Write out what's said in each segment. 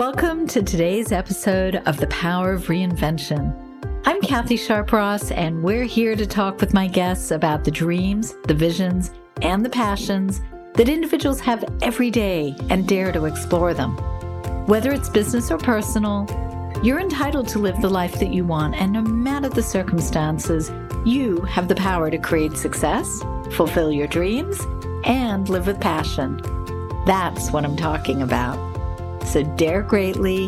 Welcome to today's episode of The Power of Reinvention. I'm Kathy Sharp Ross, and we're here to talk with my guests about the dreams, the visions, and the passions that individuals have every day and dare to explore them. Whether it's business or personal, you're entitled to live the life that you want, and no matter the circumstances, you have the power to create success, fulfill your dreams, and live with passion. That's what I'm talking about. So dare greatly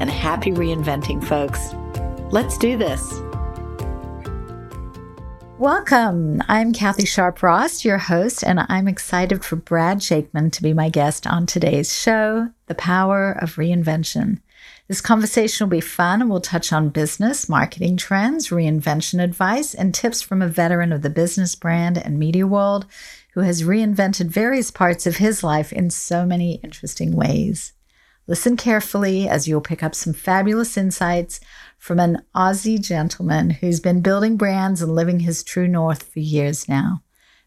and happy reinventing, folks. Let's do this. Welcome. I'm Kathy Sharp Ross, your host, and I'm excited for Brad Jakeman to be my guest on today's show, The Power of Reinvention. This conversation will be fun and we'll touch on business, marketing trends, reinvention advice, and tips from a veteran of the business brand and media world who has reinvented various parts of his life in so many interesting ways. Listen carefully as you'll pick up some fabulous insights from an Aussie gentleman who's been building brands and living his true north for years now.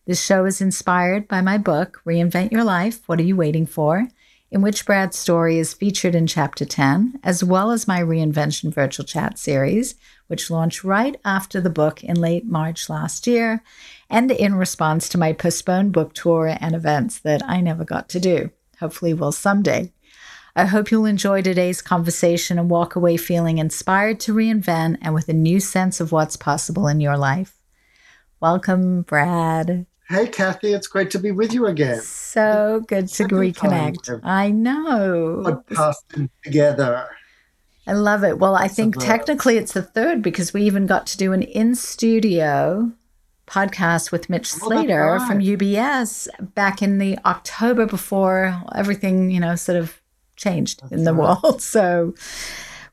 This show is inspired by my book, Reinvent Your Life What Are You Waiting For? in which Brad's story is featured in Chapter 10, as well as my Reinvention Virtual Chat series, which launched right after the book in late March last year, and in response to my postponed book tour and events that I never got to do. Hopefully, will someday. I hope you'll enjoy today's conversation and walk away feeling inspired to reinvent and with a new sense of what's possible in your life. Welcome, Brad. Hey, Kathy, it's great to be with you again. So good to reconnect. I know. Podcasting together. I love it. Well, I think technically it's the third because we even got to do an in studio podcast with Mitch oh, Slater oh, right. from UBS back in the October before everything, you know, sort of changed That's in the right. world. So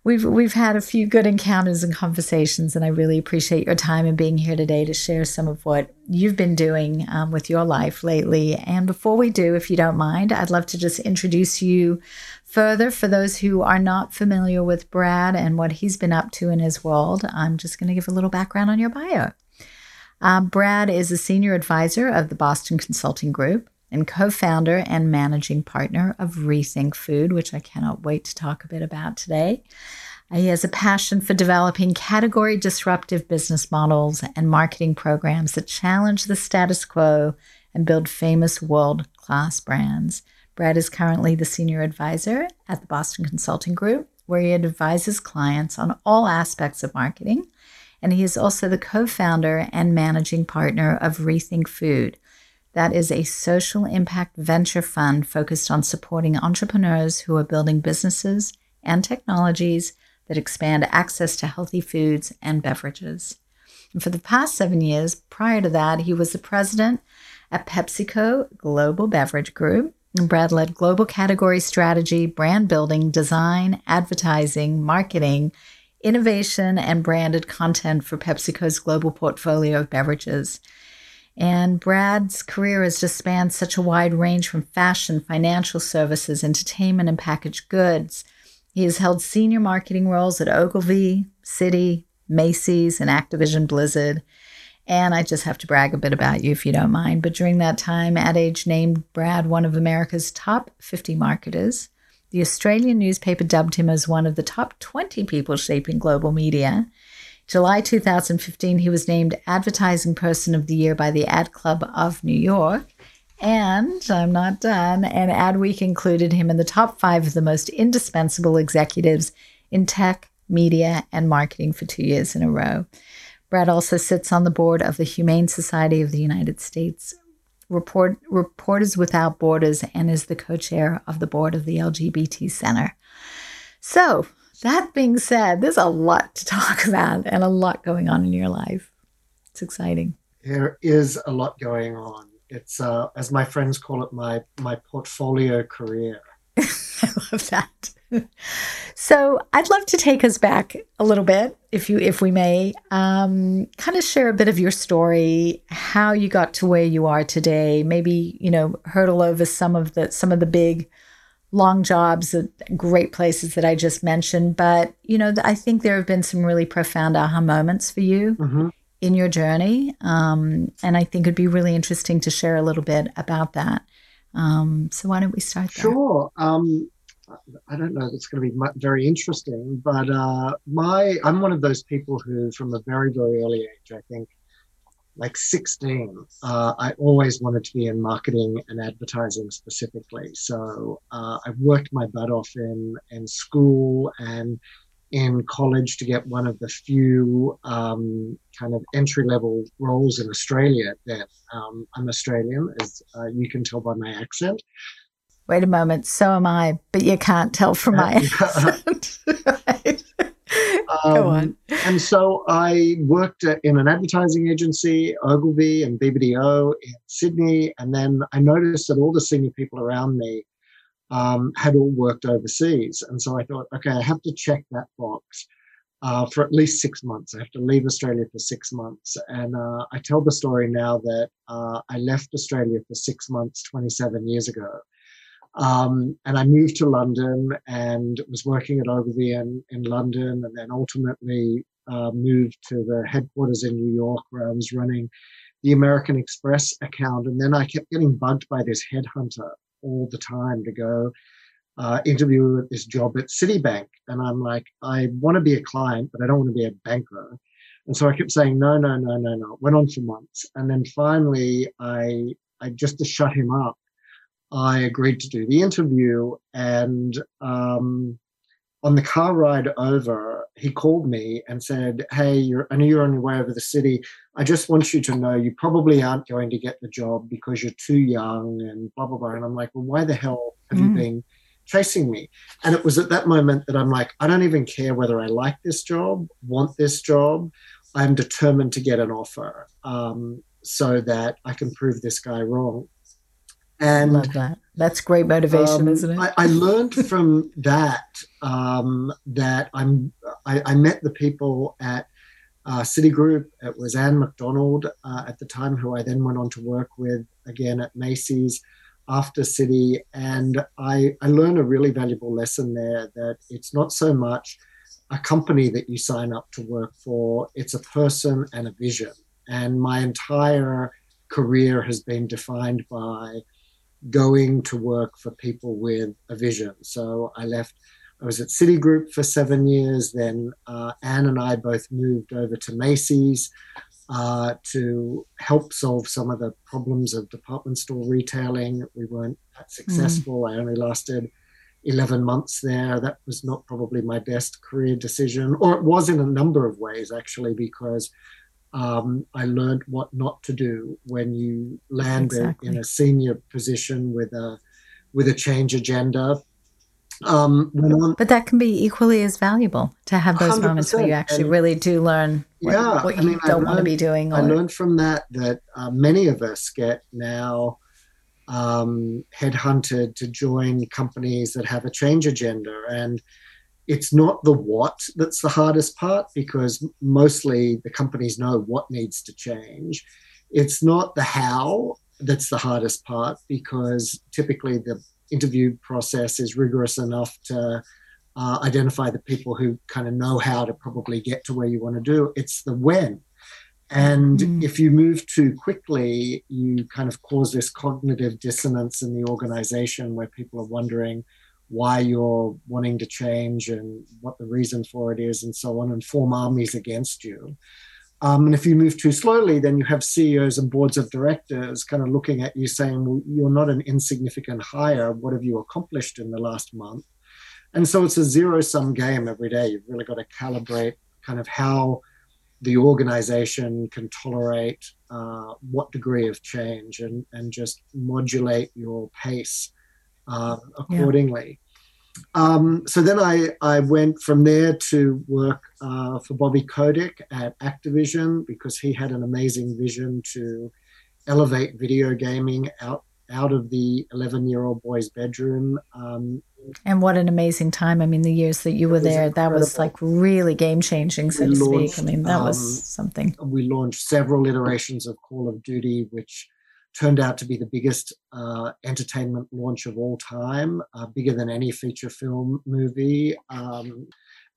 we've we've had a few good encounters and conversations, and I really appreciate your time and being here today to share some of what you've been doing um, with your life lately. And before we do, if you don't mind, I'd love to just introduce you further for those who are not familiar with Brad and what he's been up to in his world. I'm just going to give a little background on your bio. Uh, Brad is a senior advisor of the Boston Consulting Group and co founder and managing partner of Rethink Food, which I cannot wait to talk a bit about today. He has a passion for developing category disruptive business models and marketing programs that challenge the status quo and build famous world class brands. Brad is currently the senior advisor at the Boston Consulting Group, where he advises clients on all aspects of marketing. And he is also the co founder and managing partner of Rethink Food, that is a social impact venture fund focused on supporting entrepreneurs who are building businesses and technologies that expand access to healthy foods and beverages. And for the past seven years, prior to that, he was the president at PepsiCo Global Beverage Group. Brad led global category strategy, brand building, design, advertising, marketing, innovation, and branded content for PepsiCo's global portfolio of beverages. And Brad's career has just spanned such a wide range from fashion, financial services, entertainment, and packaged goods. He has held senior marketing roles at Ogilvy, Citi, Macy's, and Activision Blizzard. And I just have to brag a bit about you if you don't mind. But during that time, Ad Age named Brad one of America's top 50 marketers. The Australian newspaper dubbed him as one of the top 20 people shaping global media. July 2015, he was named Advertising Person of the Year by the Ad Club of New York. And I'm not done. And Adweek included him in the top five of the most indispensable executives in tech, media, and marketing for two years in a row. Brad also sits on the board of the Humane Society of the United States, Report, Reporters Without Borders, and is the co chair of the board of the LGBT Center. So, that being said, there's a lot to talk about and a lot going on in your life. It's exciting. There is a lot going on. It's uh, as my friends call it, my my portfolio career. I love that. So I'd love to take us back a little bit, if you if we may, um, kind of share a bit of your story, how you got to where you are today. Maybe you know hurdle over some of the some of the big long jobs at great places that I just mentioned. But, you know, I think there have been some really profound aha moments for you mm-hmm. in your journey. Um, and I think it'd be really interesting to share a little bit about that. Um, so why don't we start there? Sure. Um, I don't know It's going to be very interesting, but uh, my I'm one of those people who, from a very very early age, I think, like 16, uh, I always wanted to be in marketing and advertising specifically. So uh, I worked my butt off in in school and in college to get one of the few um, kind of entry level roles in Australia. That um, I'm Australian, as uh, you can tell by my accent. Wait a moment, so am I, but you can't tell from my accent. Um, Go on. And so I worked in an advertising agency, Ogilvy and BBDO in Sydney, and then I noticed that all the senior people around me um, had all worked overseas, and so I thought, okay, I have to check that box. Uh, for at least six months. I have to leave Australia for six months. And uh, I tell the story now that uh, I left Australia for six months 27 years ago. Um, and I moved to London and was working at Ogilvy in, in London, and then ultimately uh, moved to the headquarters in New York, where I was running the American Express account. And then I kept getting bugged by this headhunter all the time to go uh, interview at this job at Citibank. And I'm like, I want to be a client, but I don't want to be a banker. And so I kept saying, no, no, no, no, no. Went on for months. And then finally, I, I just to shut him up, I agreed to do the interview. And um, on the car ride over, he called me and said, Hey, you're, I know you're on your way over the city. I just want you to know you probably aren't going to get the job because you're too young and blah, blah, blah. And I'm like, Well, why the hell have mm. you been chasing me? And it was at that moment that I'm like, I don't even care whether I like this job, want this job. I'm determined to get an offer um, so that I can prove this guy wrong. And love that. That's great motivation, um, isn't it? I, I learned from that um, that I'm. I, I, met the people at uh, Citigroup. It was Anne McDonald uh, at the time, who I then went on to work with again at Macy's after Citi, and I, I learned a really valuable lesson there. That it's not so much a company that you sign up to work for; it's a person and a vision. And my entire career has been defined by going to work for people with a vision. So I left, I was at Citigroup for seven years. Then uh, Anne and I both moved over to Macy's uh, to help solve some of the problems of department store retailing. We weren't that successful. Mm. I only lasted 11 months there. That was not probably my best career decision, or it was in a number of ways, actually, because um, I learned what not to do when you land exactly. in a senior position with a with a change agenda. Um, but that can be equally as valuable to have those moments where you actually and, really do learn what, yeah, what you I mean, don't want to be doing. Or... I learned from that that uh, many of us get now um, headhunted to join companies that have a change agenda and it's not the what that's the hardest part because mostly the companies know what needs to change. It's not the how that's the hardest part because typically the interview process is rigorous enough to uh, identify the people who kind of know how to probably get to where you want to do. It's the when. And mm. if you move too quickly, you kind of cause this cognitive dissonance in the organization where people are wondering, why you're wanting to change and what the reason for it is and so on and form armies against you. Um, and if you move too slowly then you have ceos and boards of directors kind of looking at you saying well, you're not an insignificant hire. What have you accomplished in the last month? And so it's a zero sum game every day. You've really got to calibrate kind of how the organization can tolerate uh, what degree of change and, and just modulate your pace uh, accordingly. Um, so then I, I went from there to work uh, for Bobby Kotick at Activision because he had an amazing vision to elevate video gaming out out of the 11 year old boy's bedroom. Um, and what an amazing time. I mean, the years that you were there, incredible. that was like really game changing, so we to launched, speak. I mean, that um, was something. We launched several iterations of Call of Duty, which turned out to be the biggest uh, entertainment launch of all time, uh, bigger than any feature film movie. Um,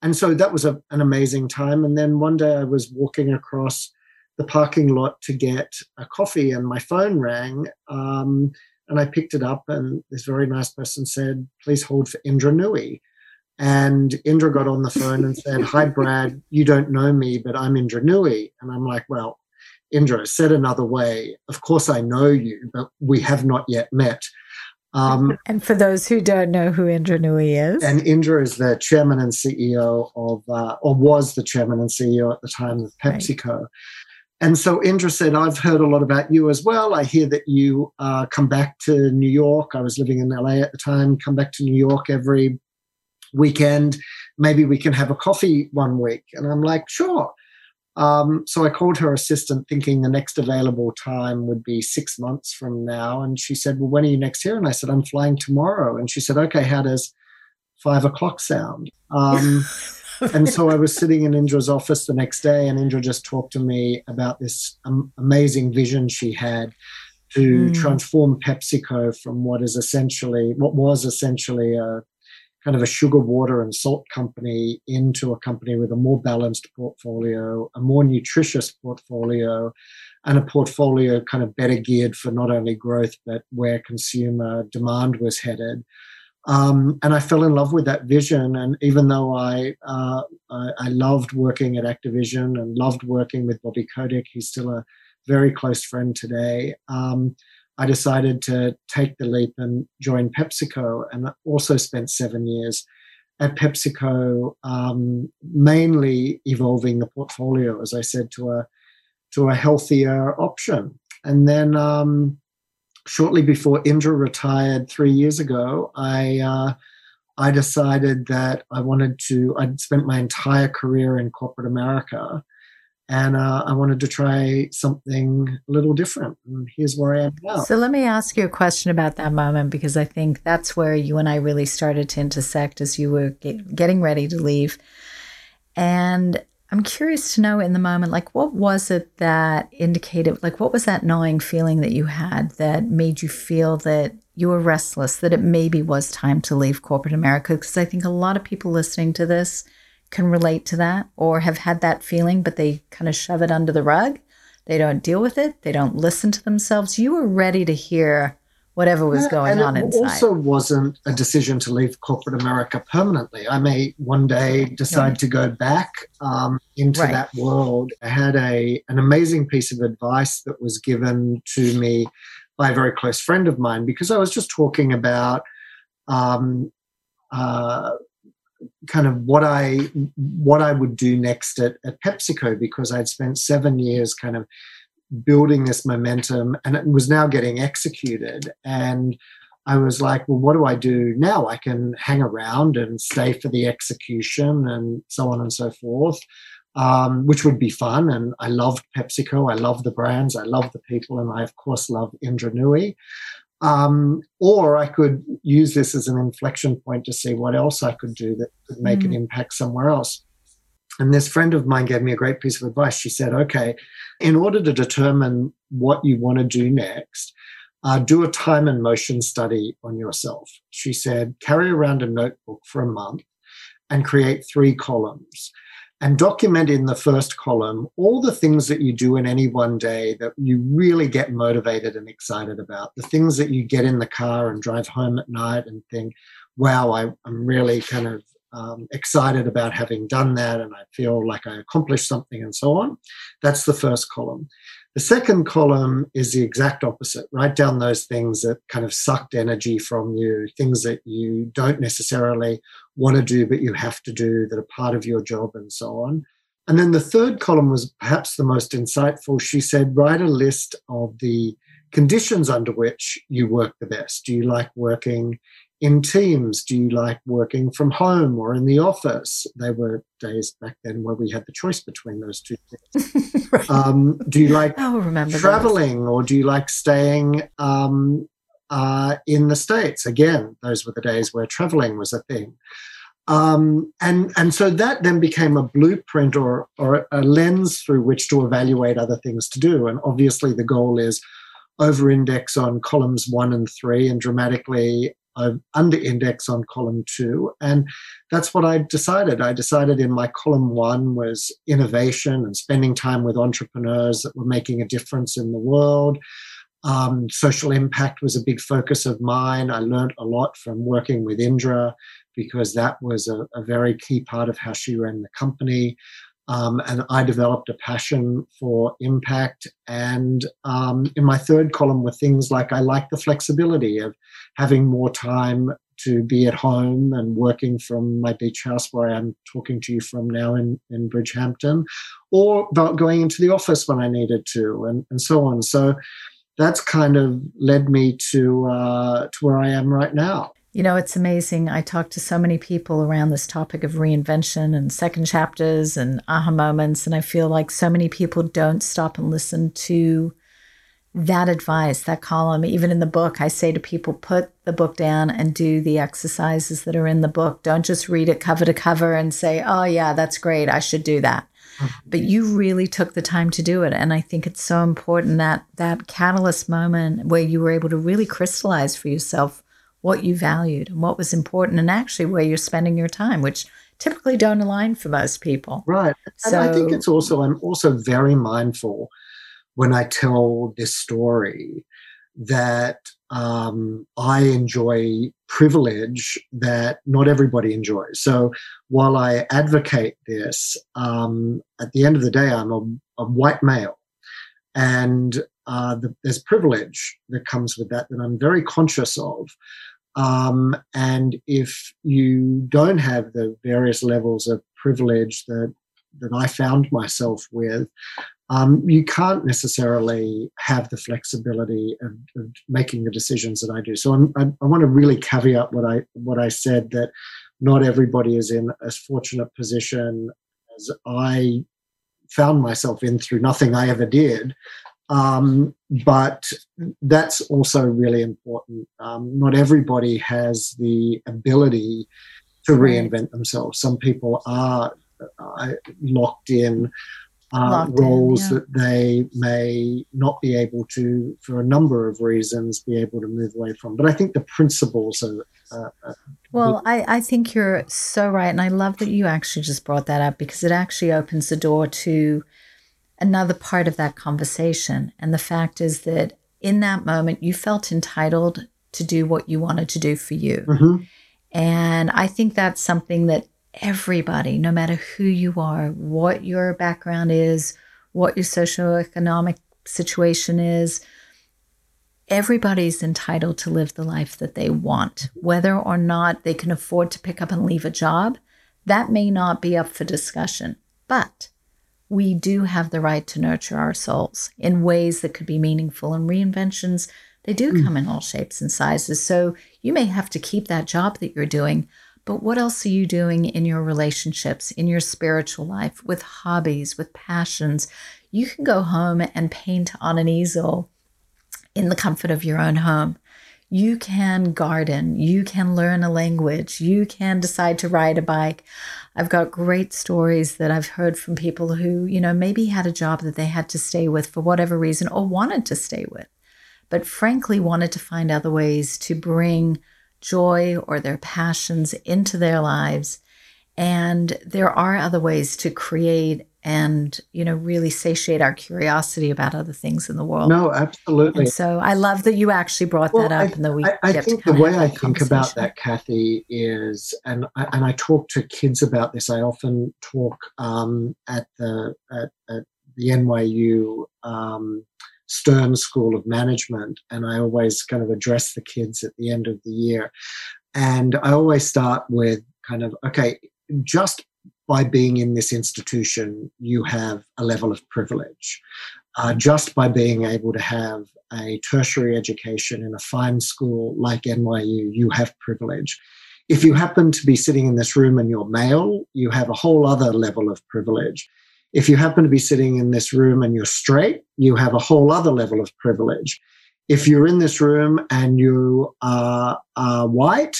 and so that was a, an amazing time. And then one day I was walking across the parking lot to get a coffee, and my phone rang. Um, and I picked it up, and this very nice person said, "Please hold for Indra Nooyi." And Indra got on the phone and said, "Hi, Brad. You don't know me, but I'm Indra Nooyi." And I'm like, "Well, Indra, said another way, of course I know you, but we have not yet met." Um, and for those who don't know who Indra Nooyi is, and Indra is the chairman and CEO of, uh, or was the chairman and CEO at the time of PepsiCo. Right. And so Indra said, I've heard a lot about you as well. I hear that you uh, come back to New York. I was living in LA at the time, come back to New York every weekend. Maybe we can have a coffee one week. And I'm like, sure. Um, so I called her assistant thinking the next available time would be six months from now. And she said, Well, when are you next here? And I said, I'm flying tomorrow. And she said, Okay, how does five o'clock sound? Um, and so I was sitting in Indra's office the next day, and Indra just talked to me about this um, amazing vision she had to mm. transform PepsiCo from what is essentially what was essentially a kind of a sugar, water, and salt company into a company with a more balanced portfolio, a more nutritious portfolio, and a portfolio kind of better geared for not only growth but where consumer demand was headed. Um, and I fell in love with that vision. And even though I, uh, I, I loved working at Activision and loved working with Bobby Kotick, he's still a very close friend today. Um, I decided to take the leap and join PepsiCo, and also spent seven years at PepsiCo, um, mainly evolving the portfolio, as I said, to a to a healthier option. And then um, shortly before Indra retired three years ago, I uh, I decided that I wanted to. I'd spent my entire career in corporate America, and uh, I wanted to try something a little different. And here's where I am now. So let me ask you a question about that moment because I think that's where you and I really started to intersect as you were get, getting ready to leave. And I'm curious to know in the moment, like, what was it that indicated, like, what was that gnawing feeling that you had that made you feel that you were restless, that it maybe was time to leave corporate America? Because I think a lot of people listening to this can relate to that or have had that feeling, but they kind of shove it under the rug. They don't deal with it. They don't listen to themselves. You were ready to hear whatever was going on inside. It also wasn't a decision to leave corporate America permanently. I may one day decide right. to go back um, into right. that world. I had a an amazing piece of advice that was given to me by a very close friend of mine because I was just talking about um, uh, kind of what I what I would do next at, at PepsiCo because I'd spent seven years kind of building this momentum and it was now getting executed and I was like, well, what do I do now? I can hang around and stay for the execution and so on and so forth, um, which would be fun. And I loved PepsiCo. I love the brands. I love the people. And I, of course, love Indra Nooyi. Um, or I could use this as an inflection point to see what else I could do that could make mm. an impact somewhere else. And this friend of mine gave me a great piece of advice. She said, okay, in order to determine what you want to do next, uh, do a time and motion study on yourself. She said, carry around a notebook for a month and create three columns and document in the first column all the things that you do in any one day that you really get motivated and excited about. The things that you get in the car and drive home at night and think, wow, I, am really kind of um, excited about having done that and I feel like I accomplished something and so on. That's the first column. The second column is the exact opposite. Write down those things that kind of sucked energy from you, things that you don't necessarily want to do, but you have to do that are part of your job and so on. And then the third column was perhaps the most insightful. She said, write a list of the conditions under which you work the best. Do you like working in teams? Do you like working from home or in the office? There were days back then where we had the choice between those two things. right. um, do you like remember traveling those. or do you like staying um, uh, in the States? Again, those were the days where traveling was a thing. Um, and and so that then became a blueprint or or a lens through which to evaluate other things to do. And obviously, the goal is over index on columns one and three and dramatically under index on column two. And that's what I decided. I decided in my column one was innovation and spending time with entrepreneurs that were making a difference in the world. Um, social impact was a big focus of mine. I learned a lot from working with Indra because that was a, a very key part of how she ran the company. Um, and I developed a passion for impact. And um, in my third column were things like I like the flexibility of having more time to be at home and working from my beach house where I'm talking to you from now in, in Bridgehampton, or about going into the office when I needed to, and, and so on. So that's kind of led me to uh, to where I am right now. You know, it's amazing. I talk to so many people around this topic of reinvention and second chapters and aha moments, and I feel like so many people don't stop and listen to that advice, that column, even in the book, I say to people, put the book down and do the exercises that are in the book. Don't just read it cover to cover and say, oh, yeah, that's great. I should do that. But you really took the time to do it. And I think it's so important that that catalyst moment where you were able to really crystallize for yourself what you valued and what was important and actually where you're spending your time, which typically don't align for most people. Right. And so, I think it's also, I'm also very mindful when I tell this story that um, I enjoy privilege that not everybody enjoys. So while I advocate this, um, at the end of the day, I'm a, a white male. And uh, the, there's privilege that comes with that that I'm very conscious of. Um, and if you don't have the various levels of privilege that that I found myself with, um, you can't necessarily have the flexibility of, of, making the decisions that I do. So I'm, I, I want to really caveat what I what I said that not everybody is in as fortunate position as I found myself in through nothing I ever did. Um, but that's also really important. Um, not everybody has the ability to reinvent themselves. Some people are uh, locked in uh, roles in, yeah. that they may not be able to, for a number of reasons, be able to move away from. But I think the principles are. Uh, well, I, I think you're so right. And I love that you actually just brought that up because it actually opens the door to another part of that conversation. And the fact is that in that moment, you felt entitled to do what you wanted to do for you. Mm-hmm. And I think that's something that everybody, no matter who you are, what your background is, what your socioeconomic situation is, everybody's entitled to live the life that they want. Whether or not they can afford to pick up and leave a job, that may not be up for discussion. But we do have the right to nurture our souls in ways that could be meaningful. And reinventions, they do mm. come in all shapes and sizes. So you may have to keep that job that you're doing, but what else are you doing in your relationships, in your spiritual life, with hobbies, with passions? You can go home and paint on an easel in the comfort of your own home. You can garden, you can learn a language, you can decide to ride a bike. I've got great stories that I've heard from people who, you know, maybe had a job that they had to stay with for whatever reason or wanted to stay with, but frankly wanted to find other ways to bring joy or their passions into their lives. And there are other ways to create and you know really satiate our curiosity about other things in the world. No, absolutely. And so I love that you actually brought well, that up, I, and that we. I, I think the way I think about that, Kathy, is, and I, and I talk to kids about this. I often talk um, at the at, at the NYU um, Stern School of Management, and I always kind of address the kids at the end of the year. And I always start with kind of, okay, just by being in this institution, you have a level of privilege. Uh, just by being able to have a tertiary education in a fine school like NYU, you have privilege. If you happen to be sitting in this room and you're male, you have a whole other level of privilege. If you happen to be sitting in this room and you're straight, you have a whole other level of privilege. If you're in this room and you are, are white,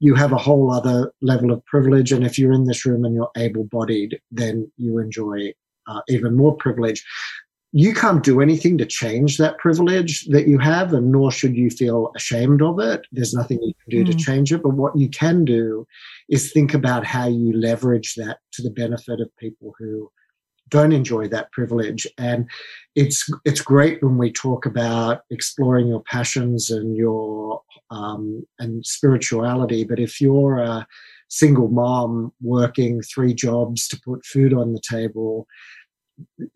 you have a whole other level of privilege. And if you're in this room and you're able bodied, then you enjoy uh, even more privilege. You can't do anything to change that privilege that you have, and nor should you feel ashamed of it. There's nothing you can do mm. to change it. But what you can do is think about how you leverage that to the benefit of people who don't enjoy that privilege. And it's it's great when we talk about exploring your passions and your um, and spirituality. But if you're a single mom working three jobs to put food on the table,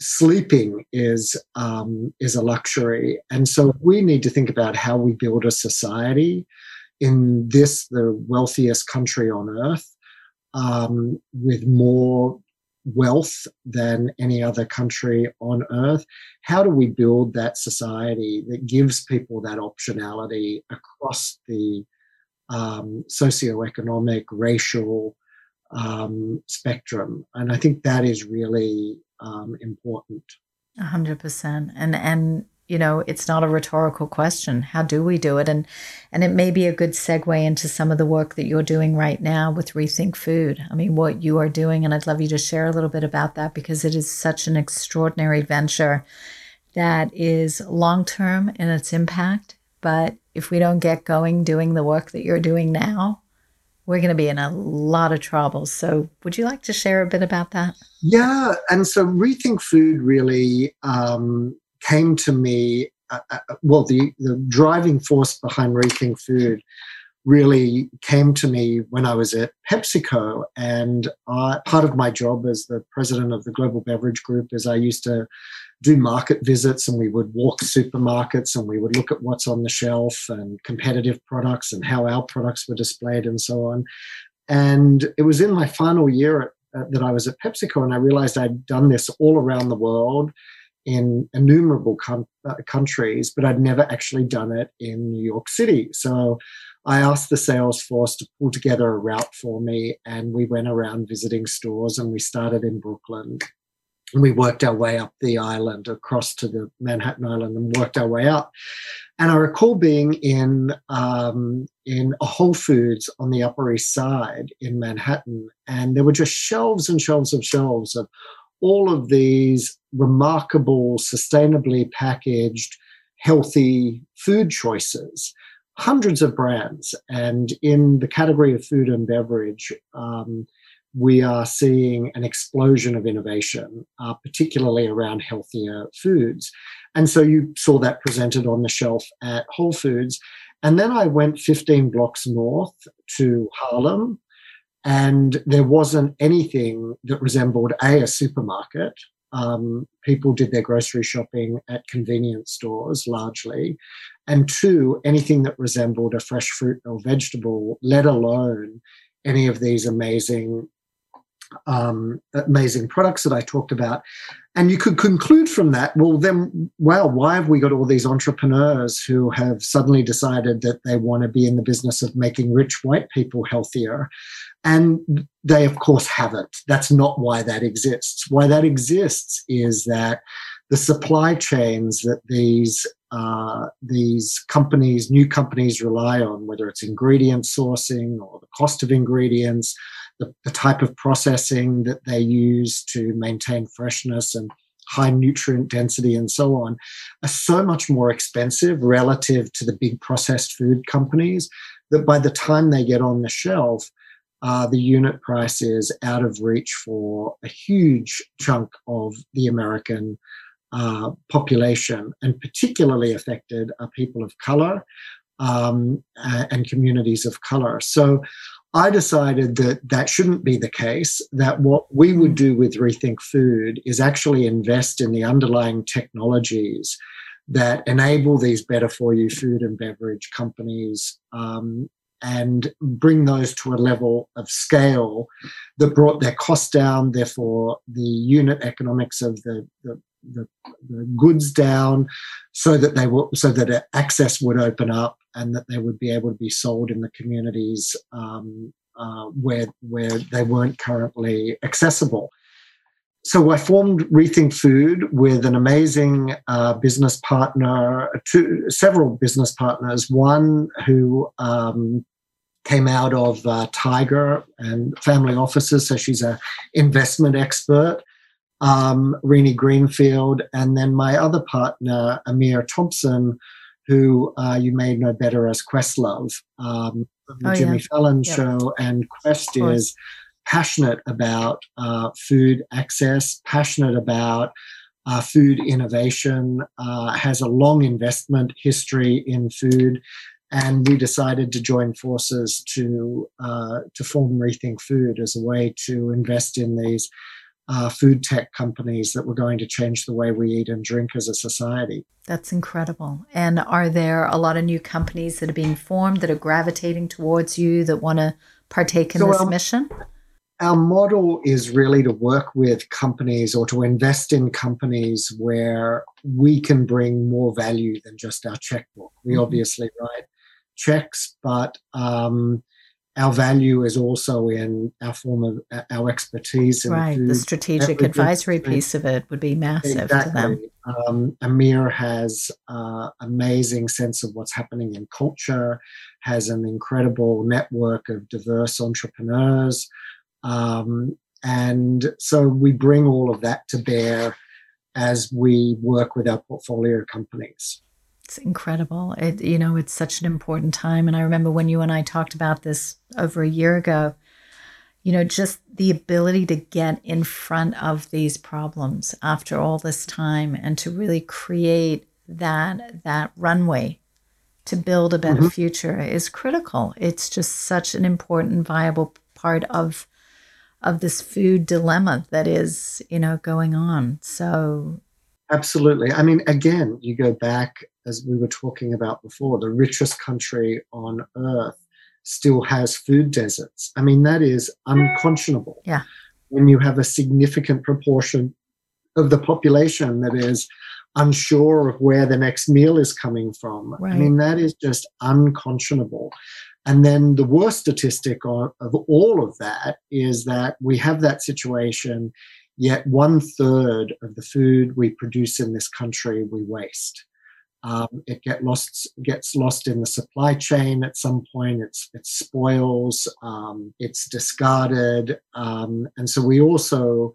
sleeping is um, is a luxury, and so we need to think about how we build a society in this the wealthiest country on earth um, with more wealth than any other country on earth. How do we build that society that gives people that optionality across the um, socioeconomic, racial um, spectrum? And I think that is really um, important. A hundred percent. And and you know it's not a rhetorical question how do we do it and and it may be a good segue into some of the work that you're doing right now with rethink food i mean what you are doing and i'd love you to share a little bit about that because it is such an extraordinary venture that is long term in its impact but if we don't get going doing the work that you're doing now we're going to be in a lot of trouble. So, would you like to share a bit about that? Yeah. And so, Rethink Food really um, came to me. Uh, uh, well, the, the driving force behind Rethink Food really came to me when I was at PepsiCo. And uh, part of my job as the president of the Global Beverage Group is I used to do market visits and we would walk supermarkets and we would look at what's on the shelf and competitive products and how our products were displayed and so on. And it was in my final year at, uh, that I was at PepsiCo and I realized I'd done this all around the world in innumerable com- uh, countries, but I'd never actually done it in New York City. So I asked the sales force to pull together a route for me, and we went around visiting stores and we started in Brooklyn. And we worked our way up the island across to the Manhattan Island and worked our way up. And I recall being in um, in a Whole Foods on the Upper East Side in Manhattan, and there were just shelves and shelves of shelves of all of these remarkable, sustainably packaged, healthy food choices hundreds of brands. And in the category of food and beverage, um, we are seeing an explosion of innovation, uh, particularly around healthier foods. And so you saw that presented on the shelf at Whole Foods. And then I went 15 blocks north to Harlem, and there wasn't anything that resembled A, a supermarket. Um, people did their grocery shopping at convenience stores largely and two, anything that resembled a fresh fruit or vegetable, let alone any of these amazing um, amazing products that I talked about. And you could conclude from that, well, then, wow, why have we got all these entrepreneurs who have suddenly decided that they want to be in the business of making rich white people healthier? And they, of course, haven't. That's not why that exists. Why that exists is that the supply chains that these uh, these companies, new companies, rely on, whether it's ingredient sourcing or the cost of ingredients, the, the type of processing that they use to maintain freshness and high nutrient density and so on, are so much more expensive relative to the big processed food companies that by the time they get on the shelf, uh, the unit price is out of reach for a huge chunk of the American uh, population, and particularly affected are people of color um, and communities of color. So I decided that that shouldn't be the case, that what we would do with Rethink Food is actually invest in the underlying technologies that enable these better for you food and beverage companies um, and bring those to a level of scale that brought their costs down, therefore the unit economics of the, the the, the goods down so that they will so that access would open up and that they would be able to be sold in the communities um, uh, where where they weren't currently accessible. So I formed Rethink Food with an amazing uh, business partner, two, several business partners. One who um, came out of uh, Tiger and family offices, so she's an investment expert um, Rini Greenfield, and then my other partner, Ahmir Thompson, who uh, you may know better as Questlove, um, the oh, Jimmy yeah. Fallon yep. show. And Quest is passionate about uh, food access, passionate about uh, food innovation, uh, has a long investment history in food, and we decided to join forces to uh, to form Rethink Food as a way to invest in these uh, food tech companies that were going to change the way we eat and drink as a society. That's incredible. And are there a lot of new companies that are being formed that are gravitating towards you that want to partake in so, this mission? Our model is really to work with companies or to invest in companies where we can bring more value than just our checkbook. We mm-hmm. obviously write checks, but um, our value is also in our form of our expertise. right, the strategic advisory piece of it would be massive exactly. to them. Um, Ahmir has uh, amazing sense of what's happening in culture, has an incredible network of diverse entrepreneurs, um, and so we bring all of that to bear as we work with our portfolio companies. It's incredible. It you know, it's such an important time and I remember when you and I talked about this over a year ago, you know, just the ability to get in front of these problems after all this time and to really create that that runway to build a better mm-hmm. future is critical. It's just such an important viable part of of this food dilemma that is, you know, going on. So Absolutely. I mean, again, you go back, as we were talking about before, the richest country on earth still has food deserts. I mean, that is unconscionable. Yeah. When you have a significant proportion of the population that is unsure of where the next meal is coming from. Right. I mean, that is just unconscionable. And then the worst statistic of all of that is that we have that situation Yet one third of the food we produce in this country we waste. Um, it get lost gets lost in the supply chain at some point. It's it spoils. Um, it's discarded, um, and so we also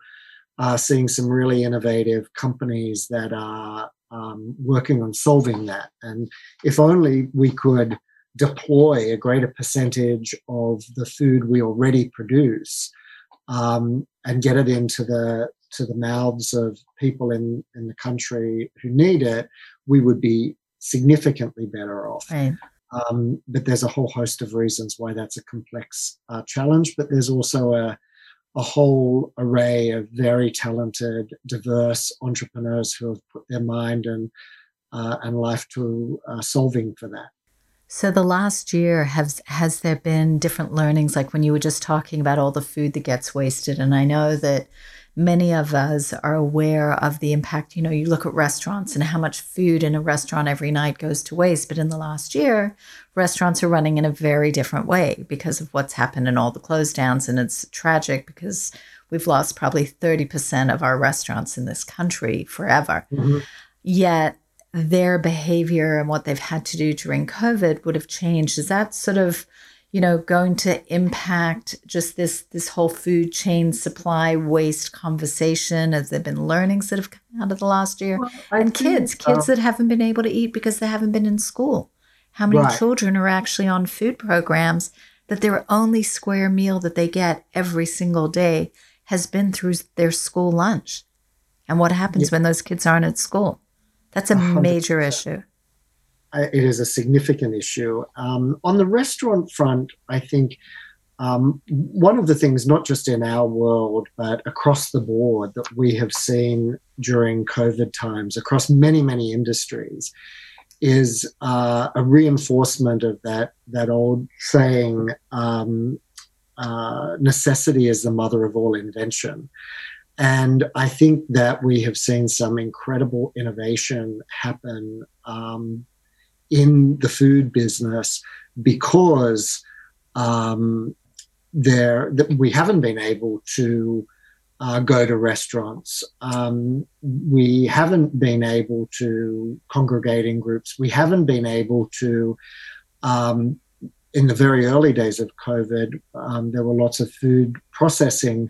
are seeing some really innovative companies that are um, working on solving that. And if only we could deploy a greater percentage of the food we already produce um, and get it into the to the mouths of people in in the country who need it, we would be significantly better off. Right. Um, but there's a whole host of reasons why that's a complex uh, challenge. But there's also a a whole array of very talented, diverse entrepreneurs who have put their mind and uh, and life to uh, solving for that. So the last year has has there been different learnings like when you were just talking about all the food that gets wasted and I know that many of us are aware of the impact you know you look at restaurants and how much food in a restaurant every night goes to waste but in the last year restaurants are running in a very different way because of what's happened in all the close downs and it's tragic because we've lost probably 30% of our restaurants in this country forever. Mm-hmm. Yet their behavior and what they've had to do during COVID would have changed. Is that sort of, you know, going to impact just this this whole food chain supply waste conversation? Has there been learnings that have come out of the last year? Well, and kids, um, kids that haven't been able to eat because they haven't been in school. How many right. children are actually on food programs that their only square meal that they get every single day has been through their school lunch? And what happens yeah. when those kids aren't at school? That's a 100%. major issue. It is a significant issue. Um, on the restaurant front, I think um, one of the things, not just in our world, but across the board, that we have seen during COVID times across many, many industries is uh, a reinforcement of that, that old saying um, uh, necessity is the mother of all invention. And I think that we have seen some incredible innovation happen um, in the food business because um, there we haven't been able to uh, go to restaurants. Um, we haven't been able to congregate in groups. We haven't been able to. Um, in the very early days of COVID, um, there were lots of food processing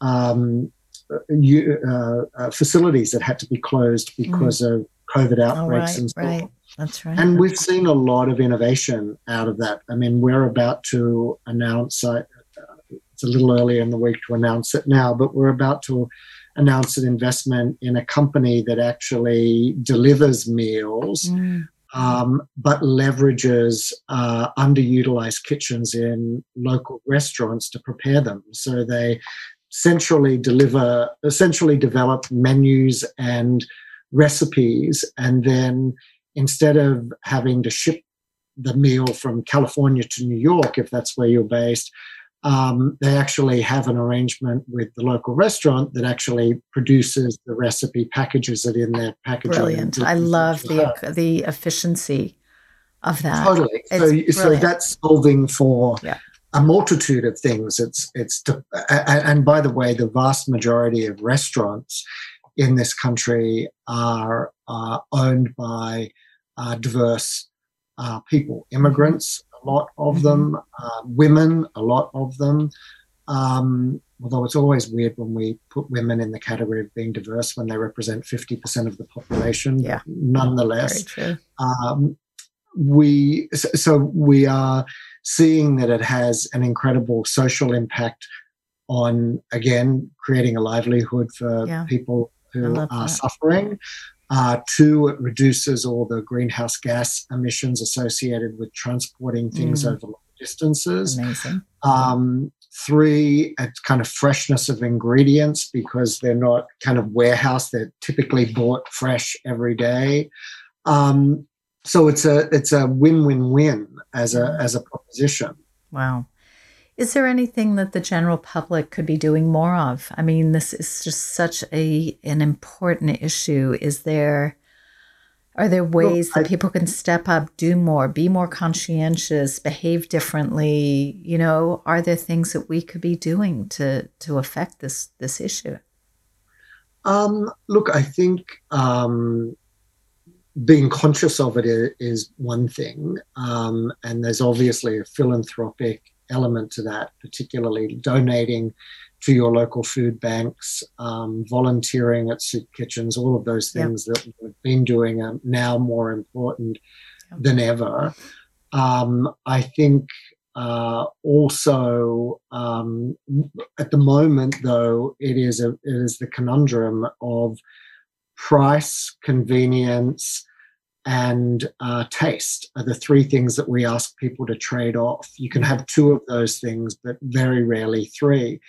um, uh, uh, facilities that had to be closed because mm. of COVID outbreaks oh, right, and right. That's right. And we've seen a lot of innovation out of that. I mean, we're about to announce uh, it's a little earlier in the week to announce it now, but we're about to announce an investment in a company that actually delivers meals. Mm. Um, but leverages uh, underutilized kitchens in local restaurants to prepare them. So they centrally deliver, essentially develop menus and recipes, and then instead of having to ship the meal from California to New York, if that's where you're based, um, they actually have an arrangement with the local restaurant that actually produces the recipe, packages it in their packaging. Brilliant! I love the the efficiency of that. Totally. It's so, so that's solving for yeah. A multitude of things. It's it's to, and by the way, the vast majority of restaurants in this country are uh, owned by uh, diverse uh, people, immigrants, a lot of mm-hmm. them, uh, women, a lot of them. Um, although it's always weird when we put women in the category of being diverse when they represent 50% of the population. Yeah. Nonetheless, um, we so we are seeing that it has an incredible social impact on again creating a livelihood for yeah. people who are that. suffering uh, two, it reduces all the greenhouse gas emissions associated with transporting things mm. over long distances. Amazing. Um, three, it's kind of freshness of ingredients because they're not kind of warehouse; they're typically bought fresh every day. Um, so it's a it's a win win win as a as a proposition. Wow. Is there anything that the general public could be doing more of? I mean, this is just such a an important issue. Is there are there ways well, I, that people can step up, do more, be more conscientious, behave differently? You know, are there things that we could be doing to to affect this this issue? Um, look, I think um, being conscious of it is, one thing, um, and there's obviously a philanthropic element to that, particularly donating to your local food banks, um, volunteering at soup kitchens, all of those things yep. that we've been doing are now more important yep. than ever. Um, I think uh, also um, at the moment, though, it is a it is the conundrum of price, convenience, and uh, taste are the three things that we ask people to trade off. You can have two of those things, but very rarely three.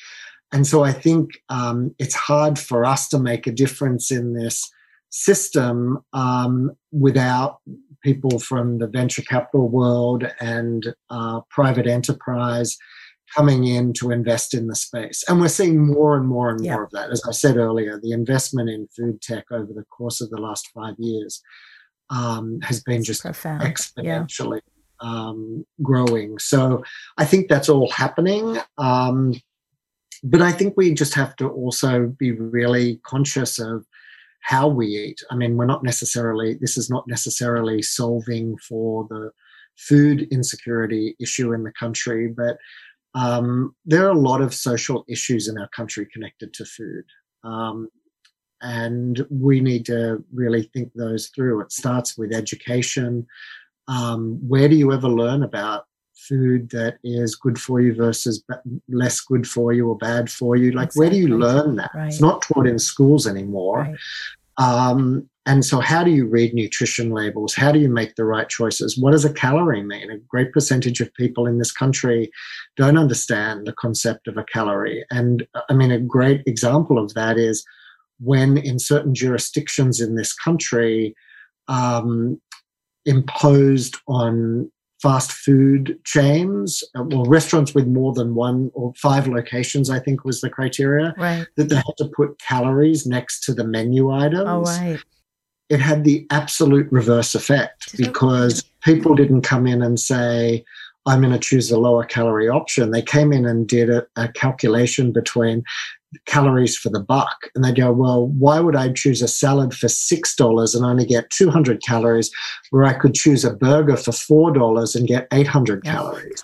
And so I think um, it's hard for us to make a difference in this system um, without people from the venture capital world and uh, private enterprise coming in to invest in the space. And we're seeing more and more and more of that. As I said earlier, the investment in food tech over the course of the last five years um, has been just Profound. exponentially yeah. um, growing. So I think that's all happening. Um, but I think we just have to also be really conscious of how we eat. I mean, we're not necessarily, this is not necessarily solving for the food insecurity issue in the country, but um, there are a lot of social issues in our country connected to food. Um, and we need to really think those through. It starts with education. Um, where do you ever learn about food that is good for you versus less good for you or bad for you? Like, exactly. where do you learn that? Right. It's not taught in schools anymore. Right. Um, and so, how do you read nutrition labels? How do you make the right choices? What does a calorie mean? A great percentage of people in this country don't understand the concept of a calorie. And I mean, a great example of that is when in certain jurisdictions in this country um, imposed on fast food chains uh, or restaurants with more than one or five locations i think was the criteria right. that they had to put calories next to the menu items oh, right. It had the absolute reverse effect because people didn't come in and say i'm going to choose a lower calorie option they came in and did a, a calculation between calories for the buck. And they go, well, why would I choose a salad for $6 and only get 200 calories where I could choose a burger for $4 and get 800 oh calories?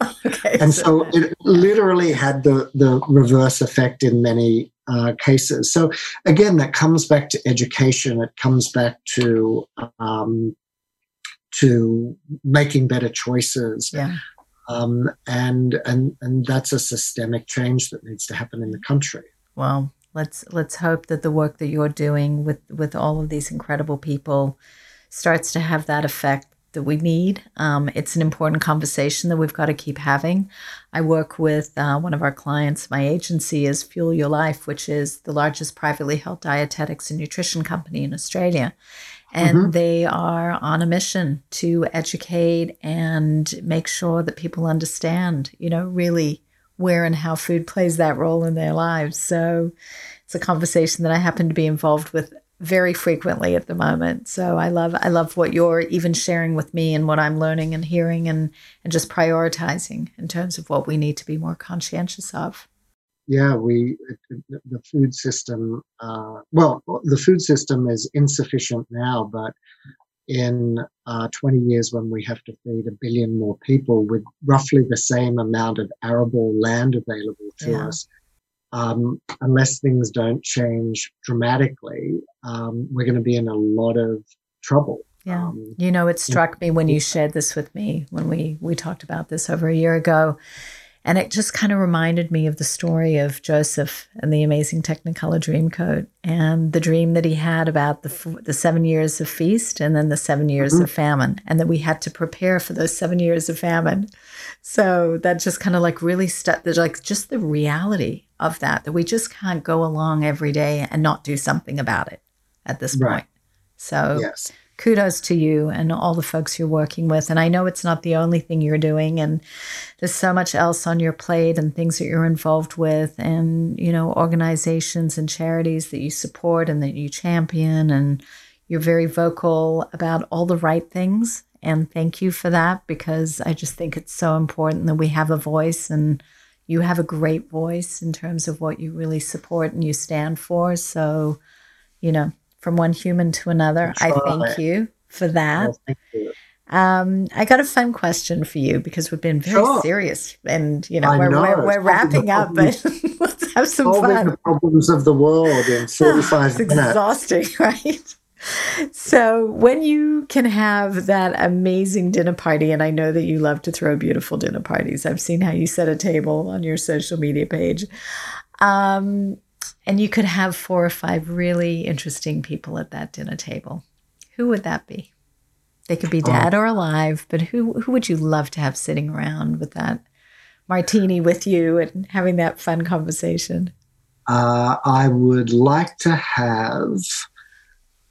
Okay, and so, so it literally had the, the reverse effect in many uh, cases. So again, that comes back to education. It comes back to um, to making better choices. Yeah. Um, and and and that's a systemic change that needs to happen in the country. Well, let's let's hope that the work that you're doing with with all of these incredible people starts to have that effect that we need. Um, it's an important conversation that we've got to keep having. I work with uh, one of our clients. My agency is Fuel Your Life, which is the largest privately held dietetics and nutrition company in Australia. And mm-hmm. they are on a mission to educate and make sure that people understand, you know, really where and how food plays that role in their lives. So it's a conversation that I happen to be involved with very frequently at the moment. So I love I love what you're even sharing with me and what I'm learning and hearing and and just prioritizing in terms of what we need to be more conscientious of yeah, we the food system. Uh, well, the food system is insufficient now, but in uh, 20 years, when we have to feed a billion more people with roughly the same amount of arable land available to yeah. us, um, unless things don't change dramatically, um, we're going to be in a lot of trouble. Yeah, um, you know, it struck me when you shared this with me when we we talked about this over a year ago and it just kind of reminded me of the story of Joseph and the amazing Technicolor Dreamcoat and the dream that he had about the, the seven years of feast and then the seven years mm-hmm. of famine, and that we had to prepare for those seven years of famine. So that just kind of like really stuck, like just the reality of that, that we just can't go along every day and not do something about it at this right. point. So, yes kudos to you and all the folks you're working with. And I know it's not the only thing you're doing, and there's so much else on your plate and things that you're involved with, and you know, organizations and charities that you support and that you champion, and you're very vocal about all the right things. And thank you for that because I just think it's so important that we have a voice and you have a great voice in terms of what you really support and you stand for. So, you know, from one human to another. I thank you for that. Well, thank you. Um, I got a fun question for you because we've been very sure. serious and you know we're, know. we're, we're wrapping up, but let's have some fun. the problems of the world in 45 it's minutes. exhausting, right? So, when you can have that amazing dinner party, and I know that you love to throw beautiful dinner parties, I've seen how you set a table on your social media page. Um, and you could have four or five really interesting people at that dinner table. Who would that be? They could be oh. dead oh. or alive, but who who would you love to have sitting around with that martini with you and having that fun conversation? Uh, I would like to have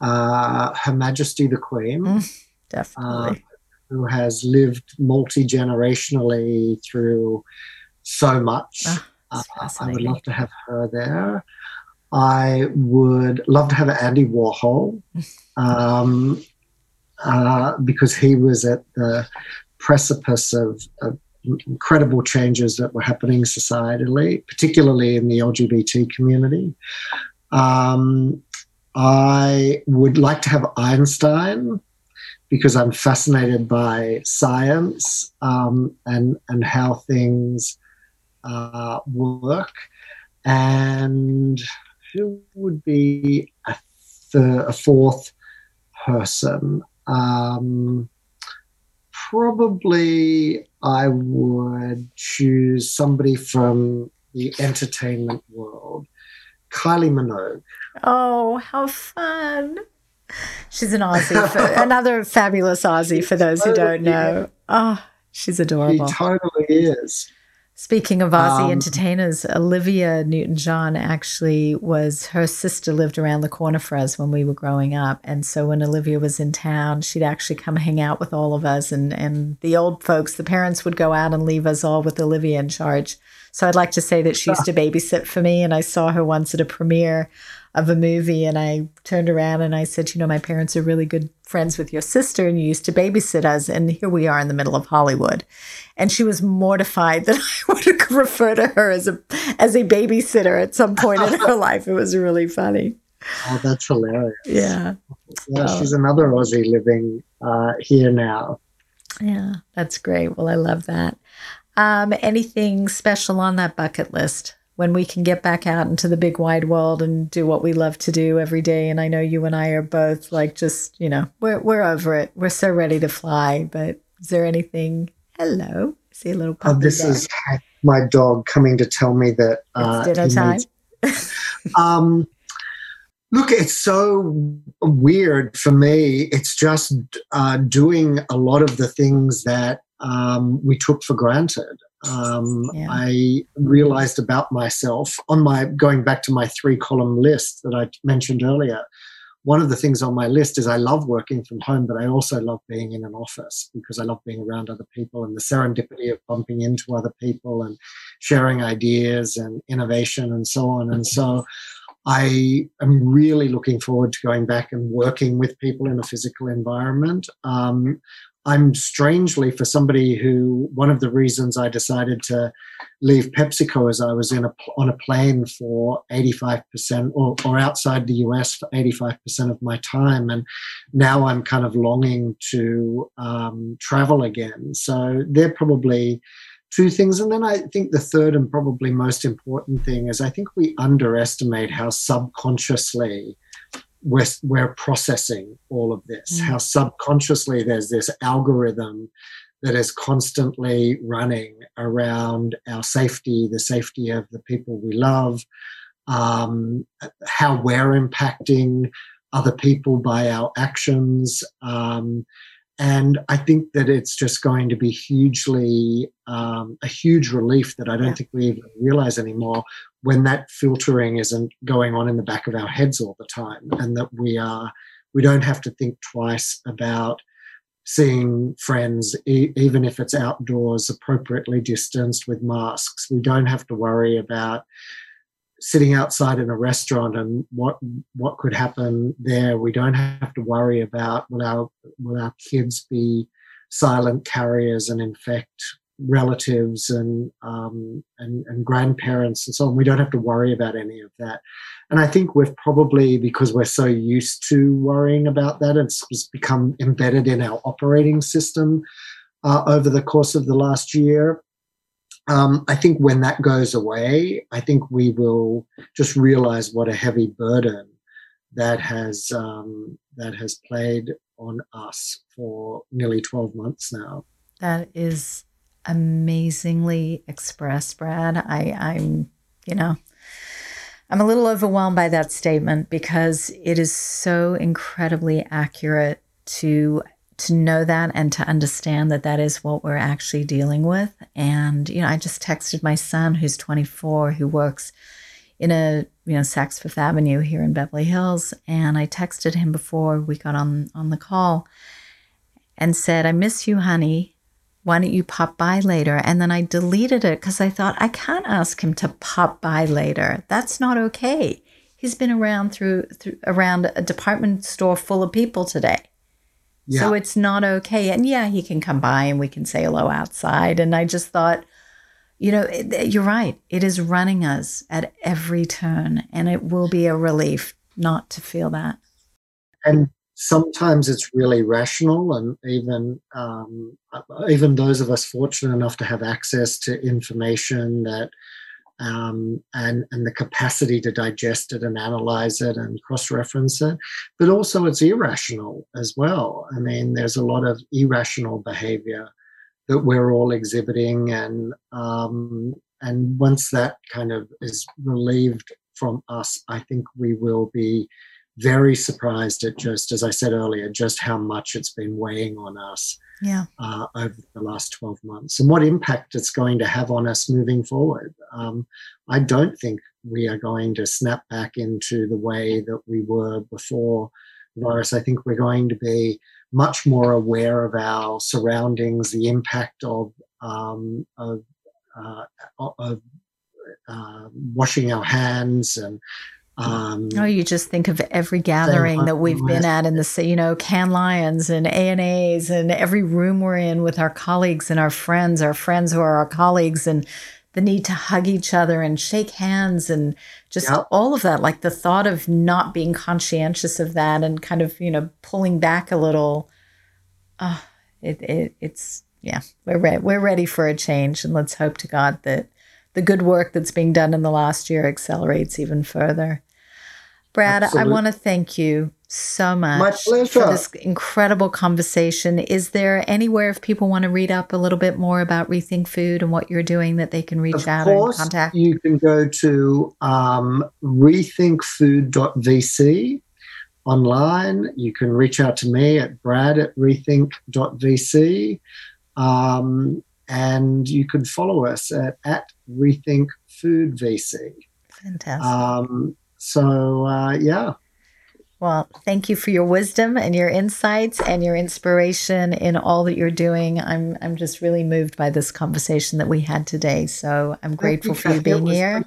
uh, Her Majesty the Queen. Mm, definitely. Uh, who has lived multi generationally through so much. Oh, uh, I would love to have her there. I would love to have Andy Warhol um, uh, because he was at the precipice of, of, incredible changes that were happening societally, particularly in the LGBT community. Um, I would like to have Einstein because I'm fascinated by science um, and and how things uh, work. And who would be a, th- a fourth person? Um, probably I would choose somebody from the entertainment world. Kylie Minogue. Oh, how fun! She's an Aussie, another fabulous Aussie for those who don't know. Oh, she's adorable. She totally is. Speaking of Aussie um, entertainers, Olivia Newton John actually was her sister lived around the corner for us when we were growing up. And so when Olivia was in town, she'd actually come hang out with all of us. And, and the old folks, the parents would go out and leave us all with Olivia in charge. So I'd like to say that she used to babysit for me. And I saw her once at a premiere of a movie and I turned around and I said, You know, my parents are really good friends with your sister and you used to babysit us. And here we are in the middle of Hollywood. And she was mortified that I would refer to her as a as a babysitter at some point in her life. It was really funny. Oh, that's hilarious. Yeah. Yeah, oh. she's another Aussie living uh, here now. Yeah, that's great. Well, I love that. Um, anything special on that bucket list? When we can get back out into the big wide world and do what we love to do every day. And I know you and I are both like just, you know, we're we're over it. We're so ready to fly. But is there anything hello? See a little puppy. Oh, this there. is my dog coming to tell me that uh, it's dinner time. Needs, um, look, it's so weird for me. It's just uh, doing a lot of the things that um, we took for granted. Um, yeah. I realized about myself on my going back to my three column list that I mentioned earlier one of the things on my list is I love working from home, but I also love being in an office because I love being around other people and the serendipity of bumping into other people and sharing ideas and innovation and so on. And so I am really looking forward to going back and working with people in a physical environment. Um, I'm strangely, for somebody who, one of the reasons I decided to leave PepsiCo is I was in a, on a plane for 85% or, or outside the US for 85% of my time. And now I'm kind of longing to um, travel again. So they're probably two things. And then I think the third and probably most important thing is I think we underestimate how subconsciously we're, we're processing all of this, mm. how subconsciously there's this algorithm that is constantly running around our safety, the safety of the people we love, um, how we're impacting other people by our actions. Um, and I think that it's just going to be hugely um, a huge relief that I don't yeah. think we even realize anymore when that filtering isn't going on in the back of our heads all the time, and that we are we don't have to think twice about seeing friends, e- even if it's outdoors, appropriately distanced with masks. We don't have to worry about sitting outside in a restaurant and what what could happen there. We don't have to worry about will our will our kids be silent carriers and infect relatives and, um, and and grandparents and so on. We don't have to worry about any of that. And I think we've probably because we're so used to worrying about that, it's become embedded in our operating system uh, over the course of the last year. Um, I think when that goes away, I think we will just realize what a heavy burden that has um, that has played on us for nearly 12 months now. That is amazingly expressed, Brad. I, I'm, you know, I'm a little overwhelmed by that statement because it is so incredibly accurate to to know that and to understand that that is what we're actually dealing with. And you know, I just texted my son who's 24 who works in a you know Saks Fifth Avenue here in Beverly Hills, and I texted him before we got on on the call and said, "I miss you, honey why don't you pop by later? And then I deleted it because I thought I can't ask him to pop by later. That's not okay. He's been around through, through around a department store full of people today. Yeah. So it's not okay. And yeah, he can come by and we can say hello outside. And I just thought, you know, it, you're right. It is running us at every turn, and it will be a relief not to feel that. And sometimes it's really rational and even um, even those of us fortunate enough to have access to information that um, and and the capacity to digest it and analyze it and cross-reference it. But also it's irrational as well. I mean there's a lot of irrational behavior that we're all exhibiting and um, and once that kind of is relieved from us i think we will be very surprised at just, as I said earlier, just how much it's been weighing on us yeah. uh, over the last 12 months and what impact it's going to have on us moving forward. Um, I don't think we are going to snap back into the way that we were before the virus. I think we're going to be much more aware of our surroundings, the impact of, um, of, uh, of uh, washing our hands and um, oh, you just think of every gathering that we've been at in the, you know, Cannes Lions and ANAs and every room we're in with our colleagues and our friends, our friends who are our colleagues, and the need to hug each other and shake hands and just yep. all of that. Like the thought of not being conscientious of that and kind of, you know, pulling back a little. Uh, it, it, it's, yeah, we're, re- we're ready for a change. And let's hope to God that the good work that's being done in the last year accelerates even further. Brad, Absolutely. I want to thank you so much for this incredible conversation. Is there anywhere if people want to read up a little bit more about Rethink Food and what you're doing that they can reach of out course, and contact? You can go to um, rethinkfood.vc online. You can reach out to me at brad at rethink.vc. Um, and you can follow us at, at Rethink Food VC. Fantastic. Um, so, uh, yeah. Well, thank you for your wisdom and your insights and your inspiration in all that you're doing. I'm I'm just really moved by this conversation that we had today. So I'm grateful for you being here.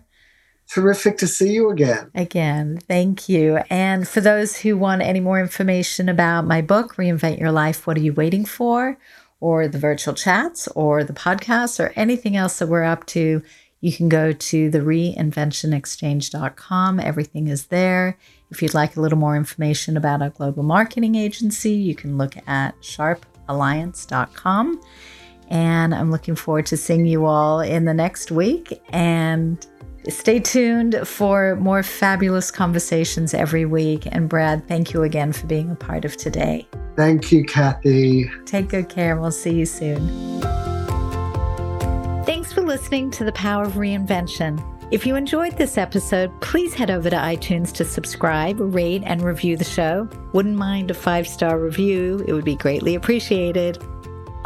Terrific to see you again. Again, thank you. And for those who want any more information about my book, Reinvent Your Life, What Are You Waiting For? Or the virtual chats or the podcasts or anything else that we're up to, you can go to the reinventionexchange.com. Everything is there. If you'd like a little more information about our global marketing agency, you can look at sharpalliance.com. And I'm looking forward to seeing you all in the next week. And Stay tuned for more fabulous conversations every week. And Brad, thank you again for being a part of today. Thank you, Kathy. Take good care. We'll see you soon. Thanks for listening to The Power of Reinvention. If you enjoyed this episode, please head over to iTunes to subscribe, rate, and review the show. Wouldn't mind a five star review, it would be greatly appreciated.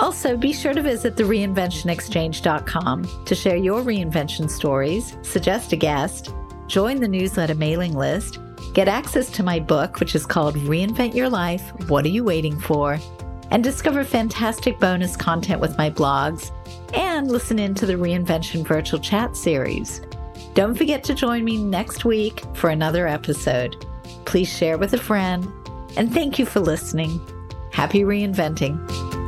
Also, be sure to visit the reinventionexchange.com to share your reinvention stories, suggest a guest, join the newsletter mailing list, get access to my book, which is called Reinvent Your Life What Are You Waiting For? and discover fantastic bonus content with my blogs, and listen in to the Reinvention Virtual Chat series. Don't forget to join me next week for another episode. Please share with a friend, and thank you for listening. Happy reinventing.